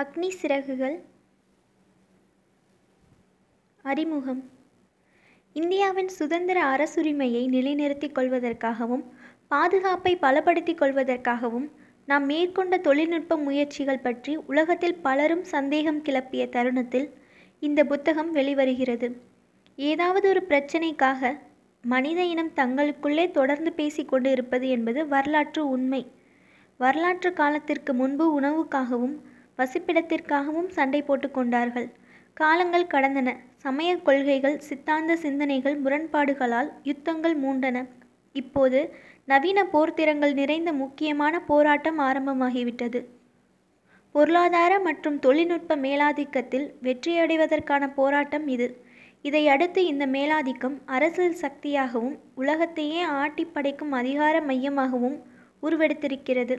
அக்னி சிறகுகள். அறிமுகம். இந்தியாவின் சுதந்திர அரசுரிமையை நிலைநிறுத்திக் கொள்வதற்காகவும் பாதுகாப்பை பலப்படுத்திக் கொள்வதற்காகவும் நாம் மேற்கொண்ட தொழில்நுட்ப முயற்சிகள் பற்றி உலகத்தில் பலரும் சந்தேகம் கிளப்பிய தருணத்தில் இந்த புத்தகம் வெளிவருகிறது. ஏதாவது ஒரு பிரச்சனைக்காக மனித இனம் தங்களுக்குள்ளே தொடர்ந்து பேசிக்கொண்டு இருப்பது என்பது வரலாற்று உண்மை. வரலாற்று காலத்திற்கு முன்பு உணவுக்காகவும் வசிப்பிடத்திற்காகவும் சண்டை போட்டு கொண்டார்கள். காலங்கள் கடந்தன. சமய கொள்கைகள் சித்தாந்த சிந்தனைகள் முரண்பாடுகளால் யுத்தங்கள் மூண்டன. இப்போது நவீன போர்த்திறங்கள் நிறைந்த முக்கியமான போராட்டம் ஆரம்பமாகிவிட்டது. பொருளாதார மற்றும் தொழில்நுட்ப மேலாதிக்கத்தில் வெற்றியடைவதற்கான போராட்டம் இது. இதையடுத்து இந்த மேலாதிக்கம் அரசியல் சக்தியாகவும் உலகத்தையே ஆட்டிப்படைக்கும் அதிகார மையமாகவும் உருவெடுத்திருக்கிறது.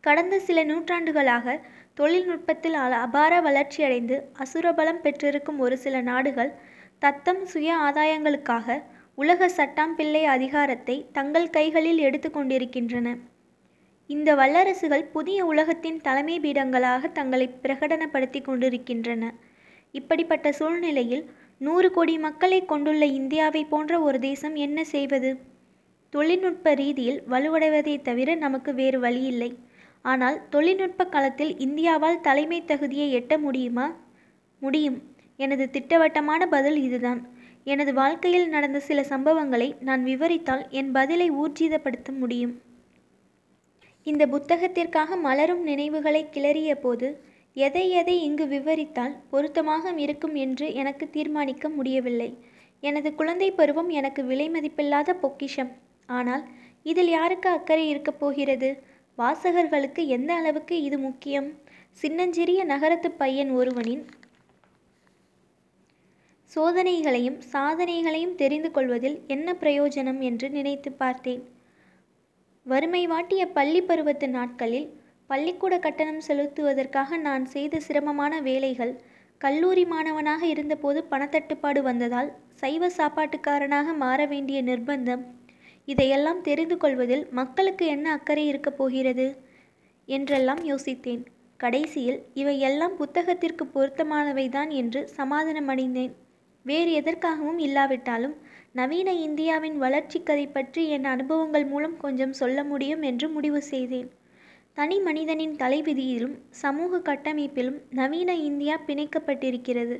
கடந்த சில நூற்றாண்டுகளாக தொழில்நுட்பத்தில் அபார வளர்ச்சியடைந்து அசுரபலம் பெற்றிருக்கும் ஒரு சில நாடுகள் தத்தம் சுய ஆதாயங்களுக்காக உலக சட்டாம்பிள்ளை அதிகாரத்தை தங்கள் கைகளில் எடுத்து கொண்டிருக்கின்றன. இந்த வல்லரசுகள் புதிய உலகத்தின் தலைமை பீடங்களாக தங்களை பிரகடனப்படுத்தி கொண்டிருக்கின்றன. இப்படிப்பட்ட சூழ்நிலையில் நூறு கோடி மக்களை கொண்டுள்ள இந்தியாவை போன்ற ஒரு தேசம் என்ன செய்வது? தொழில்நுட்ப ரீதியில் வலுவடைவதை தவிர நமக்கு வேறு வழியில்லை. ஆனால் தொழில்நுட்ப களத்தில் இந்தியாவால் தலைமை தகுதியை எட்ட முடியுமா? முடியும். எனது திட்டவட்டமான பதில் இதுதான். எனது வாழ்க்கையில் நடந்த சில சம்பவங்களை நான் விவரித்தால் என் பதிலை ஊர்ஜிதப்படுத்த முடியும். இந்த புத்தகத்திற்காக மலரும் நினைவுகளை கிளறிய போது எதை எதை இங்கு விவரித்தால் பொருத்தமாக இருக்கும் என்று எனக்கு தீர்மானிக்க முடியவில்லை. எனது குழந்தை பருவம் எனக்கு விலை மதிப்பில்லாத பொக்கிஷம். ஆனால் இதில் யாருக்கு அக்கறை இருக்கப் போகிறது? வாசகர்களுக்கு எந்த அளவுக்கு இது முக்கியம்? சின்னஞ்சிறிய நகரத்து பையன் ஒருவனின் சோதனைகளையும் சாதனைகளையும் தெரிந்து கொள்வதில் என்ன பிரயோஜனம் என்று நினைத்து பார்த்தேன். வறுமை வாட்டிய பள்ளி பருவத்து நாட்களில் பள்ளிக்கூட கட்டணம் செலுத்துவதற்காக நான் செய்த சிரமமான வேலைகள் கல்லூரி மாணவனாக இருந்தபோது பணத்தட்டுப்பாடு வந்ததால் சைவ சாப்பாட்டுக்காரனாக மாற வேண்டிய நிர்பந்தம் இதையெல்லாம் தெரிந்து கொள்வதில் மக்களுக்கு என்ன அக்கறை இருக்கப் போகிறது? என்றெல்லாம் யோசித்தேன். கடைசியில் இவையெல்லாம் புத்தகத்திற்கு பொருத்தமானவைதான் என்று சமாதானமடைந்தேன். வேறு எதற்காகவும் இல்லாவிட்டாலும் நவீன இந்தியாவின் வளர்ச்சி கதை பற்றி என் அனுபவங்கள் மூலம் கொஞ்சம் சொல்ல முடியும் என்று முடிவு செய்தேன். தனி மனிதனின் தலைவிதியிலும் சமூக கட்டமைப்பிலும் நவீன இந்தியா பிணைக்கப்பட்டிருக்கிறது.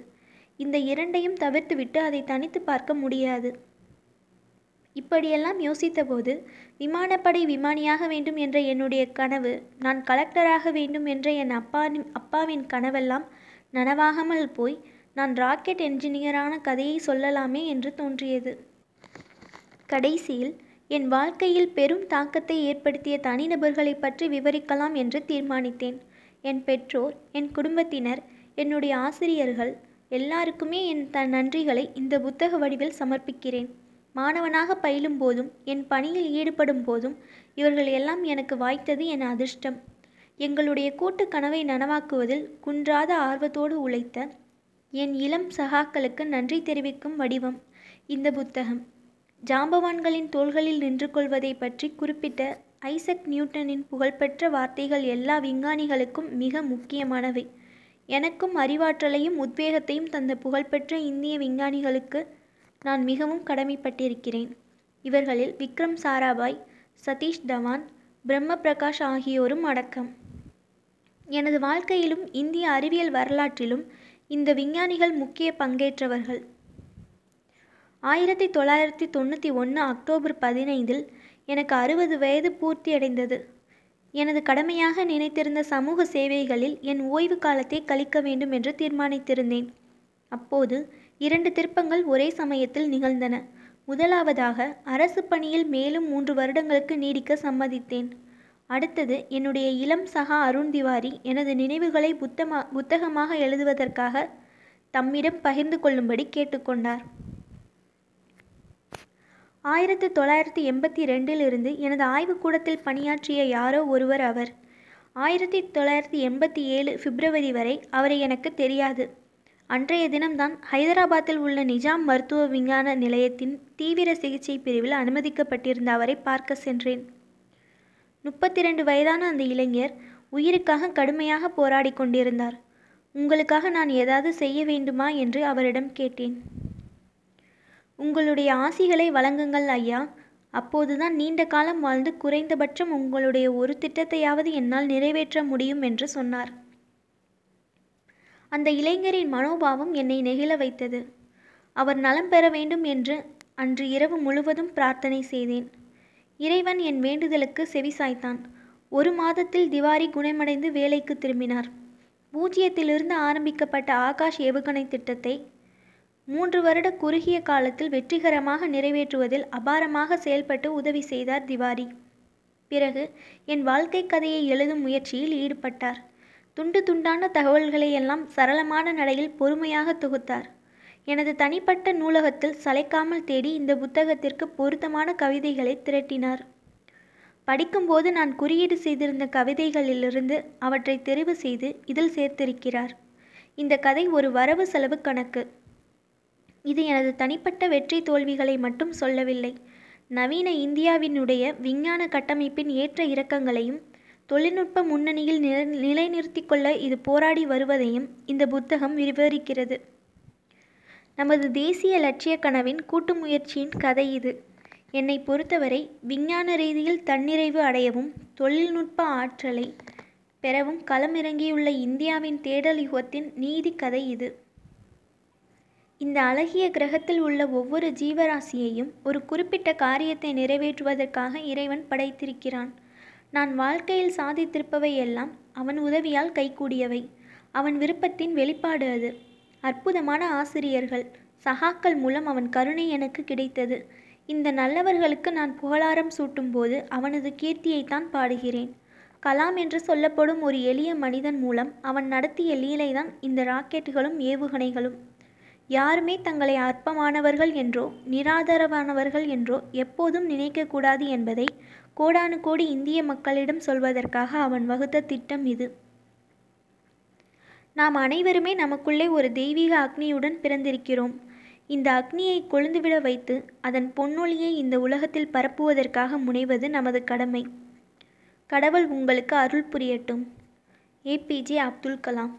இந்த இரண்டையும் தவிர்த்துவிட்டு அதை தனித்து பார்க்க முடியாது. இப்படியெல்லாம் யோசித்தபோது விமானப்படை விமானியாக வேண்டும் என்ற என்னுடைய கனவு நான் கலெக்டராக வேண்டும் என்ற என் அப்பாவின் அப்பாவின் கனவெல்லாம் நனவாகாமல் போய் நான் ராக்கெட் என்ஜினியரான கதையை சொல்லலாமே என்று தோன்றியது. கடைசியில் என் வாழ்க்கையில் பெரும் தாக்கத்தை ஏற்படுத்திய தனிநபர்களை பற்றி விவரிக்கலாம் என்று தீர்மானித்தேன். என் பெற்றோர் என் குடும்பத்தினர் என்னுடைய ஆசிரியர்கள் எல்லாருக்குமே என் த நன்றிகளை இந்த புத்தக வடிவில் சமர்ப்பிக்கிறேன். மாணவனாக பயிலும் போதும் என் பணியில் ஈடுபடும் போதும் இவர்கள் எல்லாம் எனக்கு வாய்த்தது என் அதிர்ஷ்டம். எங்களுடைய கூட்டு கனவை நனவாக்குவதில் குன்றாத ஆர்வத்தோடு உழைத்த என் இளம் சகாக்களுக்கு நன்றி தெரிவிக்கும் வடிவம் இந்த புத்தகம். ஜாம்பவான்களின் தோள்களில் நின்று கொள்வதை பற்றி குறிப்பிட்ட ஐசக் நியூட்டனின் புகழ்பெற்ற வார்த்தைகள் எல்லா விஞ்ஞானிகளுக்கும் மிக முக்கியமானவை. எனக்கும் அறிவாற்றலையும் உத்வேகத்தையும் தந்த புகழ்பெற்ற இந்திய விஞ்ஞானிகளுக்கு நான் மிகவும் கடமைப்பட்டிருக்கிறேன். இவர்களில் விக்ரம் சாராபாய் சதீஷ் தவான் பிரம்ம பிரகாஷ் ஆகியோரும் அடக்கம். எனது வாழ்க்கையிலும் இந்திய அறிவியல் வரலாற்றிலும் இந்த விஞ்ஞானிகள் முக்கிய பங்கேற்றவர்கள். ஆயிரத்தி தொள்ளாயிரத்தி தொண்ணூற்றி ஒன்று அக்டோபர் பதினைந்தில் எனக்கு அறுபது வயது பூர்த்தியடைந்தது. எனது கடமையாக நினைத்திருந்த சமூக சேவைகளில் என் ஓய்வு காலத்தை கழிக்க வேண்டும் என்று தீர்மானித்திருந்தேன். அப்போது இரண்டு திருப்பங்கள் ஒரே சமயத்தில் நிகழ்ந்தன. முதலாவதாக அரசு பணியில் மேலும் மூன்று வருடங்களுக்கு நீடிக்க சம்மதித்தேன். அடுத்தது என்னுடைய இளம் சகா அருண் திவாரி எனது நினைவுகளை புத்தமா புத்தகமாக எழுதுவதற்காக தம்மிடம் பகிர்ந்து கொள்ளும்படி கேட்டுக்கொண்டார். ஆயிரத்தி தொள்ளாயிரத்தி எண்பத்தி ரெண்டிலிருந்து எனது ஆய்வுக்கூடத்தில் பணியாற்றிய யாரோ ஒருவர் அவர். ஆயிரத்தி தொள்ளாயிரத்தி எண்பத்தி ஏழு பிப்ரவரி வரை அவரை எனக்கு தெரியாது. அன்றைய தினம்தான் ஹைதராபாத்தில் உள்ள நிஜாம் மருத்துவ விஞ்ஞான நிலையத்தின் தீவிர சிகிச்சை பிரிவில் அனுமதிக்கப்பட்டிருந்த அவரை பார்க்க சென்றேன். முப்பத்தி ரெண்டு வயதான அந்த இளைஞர் உயிருக்காக கடுமையாக போராடி கொண்டிருந்தார். உங்களுக்காக நான் ஏதாவது செய்ய வேண்டுமா என்று அவரிடம் கேட்டேன். உங்களுடைய ஆசிகளை வழங்குங்கள் ஐயா. அப்போதுதான் நீண்ட காலம் வாழ்ந்து குறைந்தபட்சம் உங்களுடைய ஒரு திட்டத்தையாவது என்னால் நிறைவேற்ற முடியும் என்று சொன்னார். அந்த இளைஞரின் மனோபாவம் என்னை நெகிழ வைத்தது. அவர் நலம் பெற வேண்டும் என்று அன்று இரவு முழுவதும் பிரார்த்தனை செய்தேன். இறைவன் என் வேண்டுதலுக்கு செவிசாய்த்தான் ஒரு மாதத்தில் திவாரி குணமடைந்து வேலைக்கு திரும்பினார். பூஜ்ஜியத்திலிருந்து ஆரம்பிக்கப்பட்ட ஆகாஷ் ஏவுகணை திட்டத்தை மூன்று வருட குறுகிய காலத்தில் வெற்றிகரமாக நிறைவேற்றுவதில் அபாரமாக செயல்பட்டு உதவி செய்தார் திவாரி. பிறகு என் வாழ்க்கை கதையை எழுதும் முயற்சியில் ஈடுபட்டார். துண்டு துண்டான தகவல்களை எல்லாம் சரளமான நடையில் பொறுமையாக தொகுத்தார். எனது தனிப்பட்ட நூலகத்தில் சளைக்காமல் தேடி இந்த புத்தகத்திற்கு பொருத்தமான கவிதைகளை திரட்டினார். படிக்கும்போது நான் குறியீடு செய்திருந்த கவிதைகளிலிருந்து அவற்றை தெரிவு செய்து இதில் சேர்த்திருக்கிறார். இந்த கதை ஒரு வரவு செலவு கணக்கு. இது எனது தனிப்பட்ட வெற்றி தோல்விகளை மட்டும் சொல்லவில்லை. நவீன இந்தியாவினுடைய விஞ்ஞான கட்டமைப்பின் ஏற்ற இறக்கங்களையும் தொழில்நுட்ப முன்னணியில் நில நிலைநிறுத்தி கொள்ள இது போராடி வருவதையும் இந்த புத்தகம் விவரிக்கிறது. நமது தேசிய லட்சிய கனவின் கூட்டு முயற்சியின் கதை இது. என்னை பொறுத்தவரை விஞ்ஞான ரீதியில் தன்னிறைவு அடையவும் தொழில்நுட்ப ஆற்றலை பெறவும் களமிறங்கியுள்ள இந்தியாவின் தேடல் யுகத்தின் நீதி கதை இது. இந்த அழகிய கிரகத்தில் உள்ள ஒவ்வொரு ஜீவராசியையும் ஒரு குறிப்பிட்ட காரியத்தை நிறைவேற்றுவதற்காக இறைவன் படைத்திருக்கிறான். நான் வாழ்க்கையில் சாதித்திருப்பவை எல்லாம் அவன் உதவியால் கைகூடியவை. அவன் விருப்பத்தின் வெளிப்பாடு அது. அற்புதமான ஆசிரியர்கள். சகாக்கள் மூலம் அவன் கருணை எனக்கு கிடைத்தது. இந்த நல்லவர்களுக்கு நான் புகழாரம் சூட்டும்போது அவனது கீர்த்தியைத்தான் பாடுகிறேன். கலாம் என்று சொல்லப்படும் ஒரு எளிய மனிதன் மூலம் அவன் நடத்திய லீலைதான் இந்த ராக்கெட்டுகளும் ஏவுகணைகளும். யாருமே தங்களை அற்பமானவர்கள் என்றோ நிராதரவானவர்கள் என்றோ எப்போதும் நினைக்கக்கூடாது என்பதை கோடானு கோடி இந்திய மக்களிடம் சொல்வதற்காக அவன் வகுத்த திட்டம் இது. நாம் அனைவருமே நமக்குள்ளே ஒரு தெய்வீக அக்னியுடன் பிறந்திருக்கிறோம். இந்த அக்னியை கொழுந்துவிட வைத்து அதன் பொன்னொழியை இந்த உலகத்தில் பரப்புவதற்காக முனைவது நமது கடமை. கடவுள் உங்களுக்கு அருள் புரியட்டும். A P J Abdul Kalam.